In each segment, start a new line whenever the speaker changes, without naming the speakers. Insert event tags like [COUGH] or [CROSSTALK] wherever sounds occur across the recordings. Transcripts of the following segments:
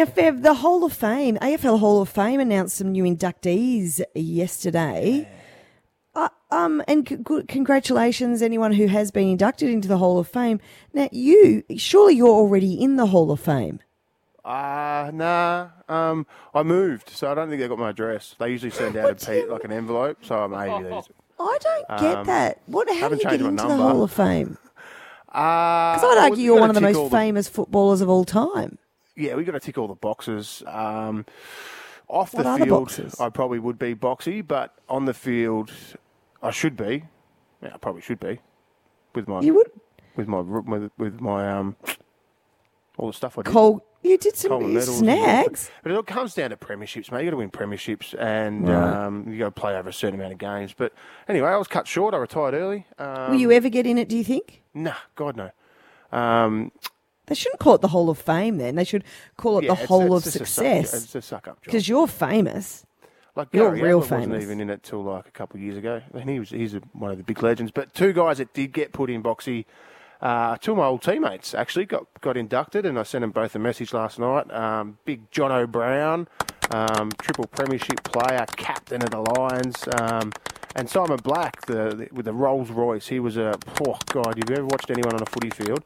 Now, Fev, the Hall of Fame, AFL Hall of Fame announced some new inductees yesterday. Uh, um, and c- good, congratulations, anyone who has been inducted into the Hall of Fame. Now, you, surely you're already in the Hall of Fame.
Uh, nah. Um, I moved, so I don't think they got my address. They usually send out a
What do you-
pe- like an envelope, so maybe they. [LAUGHS]
I don't get
Um,
that. What? How do
haven't
you get
changed my
into the
number.
Hall of Fame? [LAUGHS]
Uh,
Because I'd argue you're one of the most famous footballers of all time.
Yeah, we've got to tick all the boxes. Um, off
What
the
the
field,
boxes?
I probably would be boxy, but on the field, I should be. Yeah, I probably should be. With my
You would
with my with, with my um all the stuff I did.
call. You did some
Coleman medals and
snags.
But it all comes down to premierships, mate. You got to win premierships, and
Right.
um, you got to play over a certain amount of games. But anyway, I was cut short. I retired early. Um,
Will you ever get in it? Do you think?
Nah, God no. Um,
They shouldn't call it the Hall of Fame. Then they should call it
yeah,
the
it's-
Hall
it's
of
just a suck-
Success
it's a suck up job.
because you're famous.
Like
You're
Gary
real
Ablett wasn't
famous.
even in it till like a couple of years ago. And he was he's a, one of the big legends. But two guys that did get put in boxy, uh, two of my old teammates actually got got inducted, and I sent them both a message last night. Um, big Jono Brown, um, triple premiership player, captain of the Lions. Um, and Simon Black, the, the with the Rolls Royce, he was a oh god. Have you ever watched anyone on a footy field?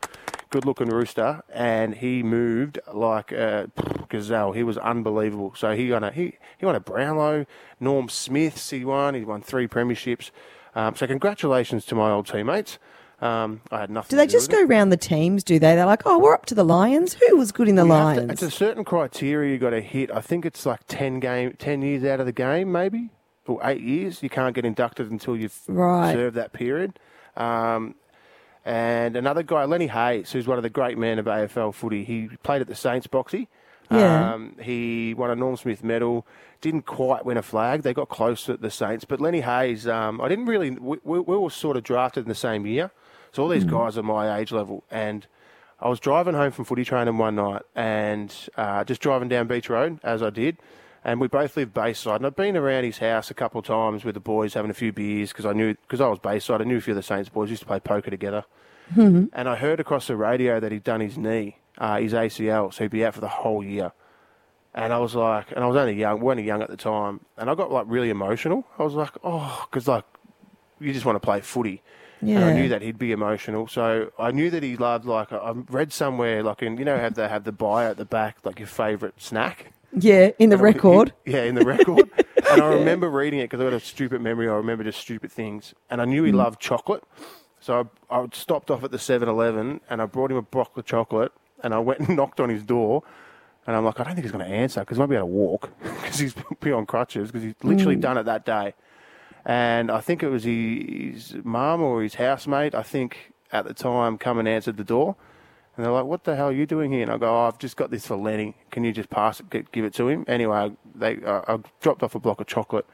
Good looking rooster, and he moved like a gazelle. He was unbelievable. So he won a he, he won a Brownlow. Norm Smiths he won. He won three premierships. Um, so congratulations to my old teammates. Um, I had nothing.
Do they
to
just
it.
go round the teams? Do they? They're like, oh, we're up to the Lions. Who was good in the
You have to-
Lions?
it's a certain criteria you got to hit. I think it's like ten game, ten years out of the game, maybe or eight years. You can't get inducted until you've
Right.
served that period. Um, and another guy, Lenny Hayes, who's one of the great men of AFL footy. He played at the Saints boxy.
Yeah.
Um, he won a Norm Smith medal. Didn't quite win a flag. They got close at the Saints, but Lenny Hayes. Um, I didn't really. We, we, we were sort of drafted in the same year, so all these guys are my age level. And I was driving home from footy training one night, and uh, just driving down Beach Road as I did. And we both live Bayside, and I've been around his house a couple of times with the boys having a few beers because I knew because I was Bayside. I knew a few of the Saints boys used to play poker together. And I heard across the radio that he'd done his knee, uh, his ACL, so he'd be out for the whole year. And I was like, and I was only young, we only young at the time, and I got like really emotional. I was like, oh, because like you just want to play footy. And I knew that he'd be emotional, so I knew that he loved like I read somewhere like in you know have they have the bio at the back like your favourite snack.
Yeah, in the
And I-
record.
Yeah, in the record. [LAUGHS] and I remember reading it because I got a stupid memory. I remember just stupid things. And I knew he
Mm.
loved chocolate. So I, I stopped off at the 7 Eleven and I brought him a block of chocolate and I went and [LAUGHS] knocked on his door. And I'm like, I don't think he's going to answer because he might be able to walk [LAUGHS] because he's been on crutches because he's literally done it that day. And I think it was his, his mum or his housemate, I think at the time, come and answered the door. And they're like, "What the hell are you doing here?" And I go, oh, "I've just got this for Lenny. Can you just pass it, give it to him?" Anyway, they uh, I dropped off a block of chocolate,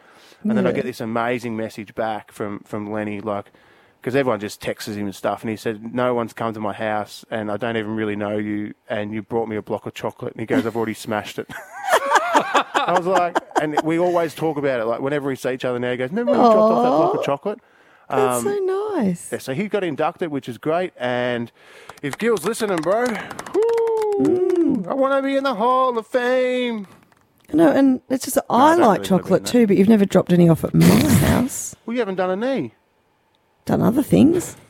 and then I get this amazing message back from from Lenny, like, because everyone just texts him and stuff, and he said, "No one's come to my house, and I don't even really know you, and you brought me a block of chocolate." And he goes, "I've already smashed it." [LAUGHS] I was like, and we always talk about it, like whenever we see each other now, he goes, "Remember when you dropped off that block of chocolate?"
That's
Um,
so nice.
yeah, so he got inducted, which is great. And if Gil's listening, bro, whoo, I want to be in the Hall of Fame.
No, and it's just I
don't
like
really
chocolate too, but you've never dropped any off at my house.
Well, you haven't done a knee.
Done other things. [LAUGHS]